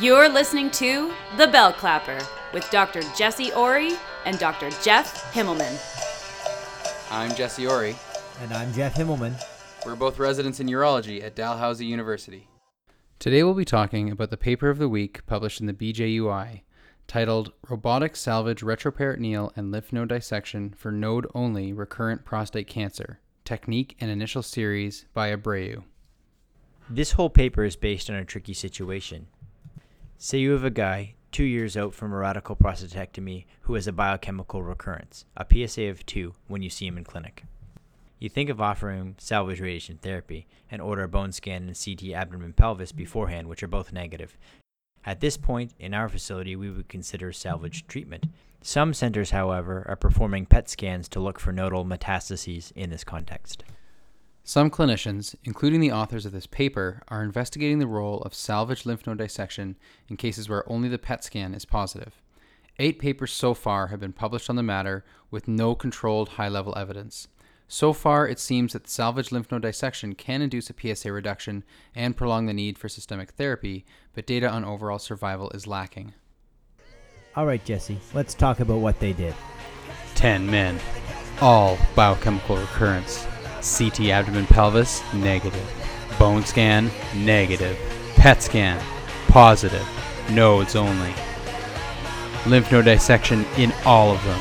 You're listening to The Bell Clapper with Dr. Jesse Ori and Dr. Jeff Himmelman. I'm Jesse Ori. And I'm Jeff Himmelman. We're both residents in urology at Dalhousie University. Today we'll be talking about the paper of the week published in the BJUI titled Robotic Salvage Retroperitoneal and Lymph Node Dissection for Node Only Recurrent Prostate Cancer Technique and Initial Series by Abreu. This whole paper is based on a tricky situation. Say you have a guy two years out from a radical prostatectomy who has a biochemical recurrence, a PSA of 2 when you see him in clinic. You think of offering salvage radiation therapy and order a bone scan and CT abdomen pelvis beforehand, which are both negative. At this point, in our facility, we would consider salvage treatment. Some centers, however, are performing PET scans to look for nodal metastases in this context. Some clinicians, including the authors of this paper, are investigating the role of salvage lymph node dissection in cases where only the PET scan is positive. Eight papers so far have been published on the matter with no controlled high level evidence. So far, it seems that salvage lymph node dissection can induce a PSA reduction and prolong the need for systemic therapy, but data on overall survival is lacking. All right, Jesse, let's talk about what they did. 10 men, all biochemical recurrence. CT abdomen pelvis, negative. Bone scan, negative. PET scan, positive. Nodes only. Lymph node dissection in all of them.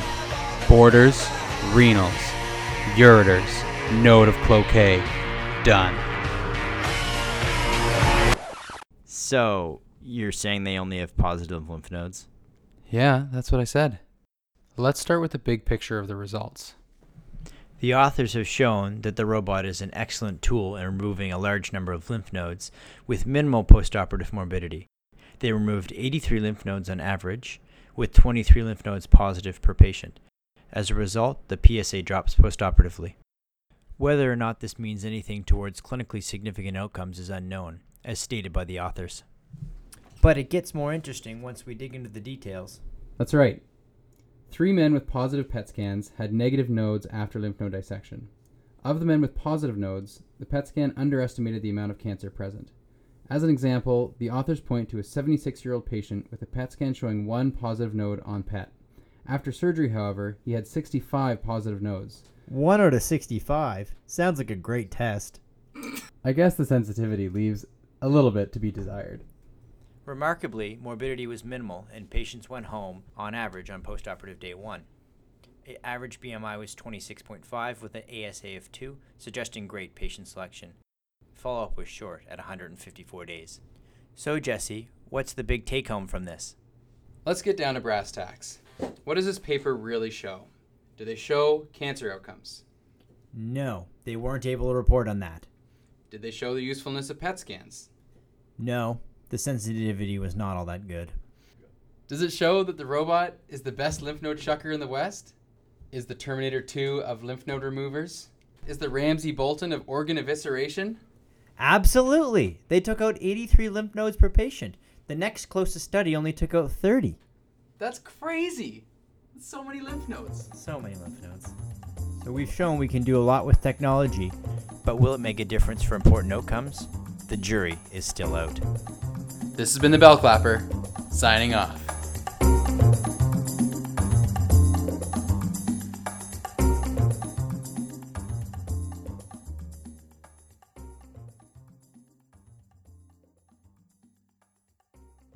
Borders, renals, ureters, node of Cloquet. Done. So, you're saying they only have positive lymph nodes? Yeah, that's what I said. Let's start with the big picture of the results. The authors have shown that the robot is an excellent tool in removing a large number of lymph nodes with minimal postoperative morbidity. They removed 83 lymph nodes on average, with 23 lymph nodes positive per patient. As a result, the PSA drops postoperatively. Whether or not this means anything towards clinically significant outcomes is unknown, as stated by the authors. But it gets more interesting once we dig into the details. That's right. Three men with positive PET scans had negative nodes after lymph node dissection. Of the men with positive nodes, the PET scan underestimated the amount of cancer present. As an example, the authors point to a 76 year old patient with a PET scan showing one positive node on PET. After surgery, however, he had 65 positive nodes. 1 out of 65. Sounds like a great test. I guess the sensitivity leaves a little bit to be desired. Remarkably, morbidity was minimal, and patients went home on average on postoperative day 1. A- average BMI was 26.5 with an ASA of 2, suggesting great patient selection. Follow up was short at 154 days. So, Jesse, what's the big take home from this? Let's get down to brass tacks. What does this paper really show? Do they show cancer outcomes? No, they weren't able to report on that. Did they show the usefulness of PET scans? No, the sensitivity was not all that good. Does it show that the robot is the best lymph node shucker in the West? Is the Terminator 2 of lymph node removers? Is the Ramsey Bolton of organ evisceration? Absolutely. They took out 83 lymph nodes per patient. The next closest study only took out 30. That's crazy. That's so many lymph nodes. So many lymph nodes. So we've shown we can do a lot with technology. But will it make a difference for important outcomes? The jury is still out. This has been the Bell Clapper, signing off.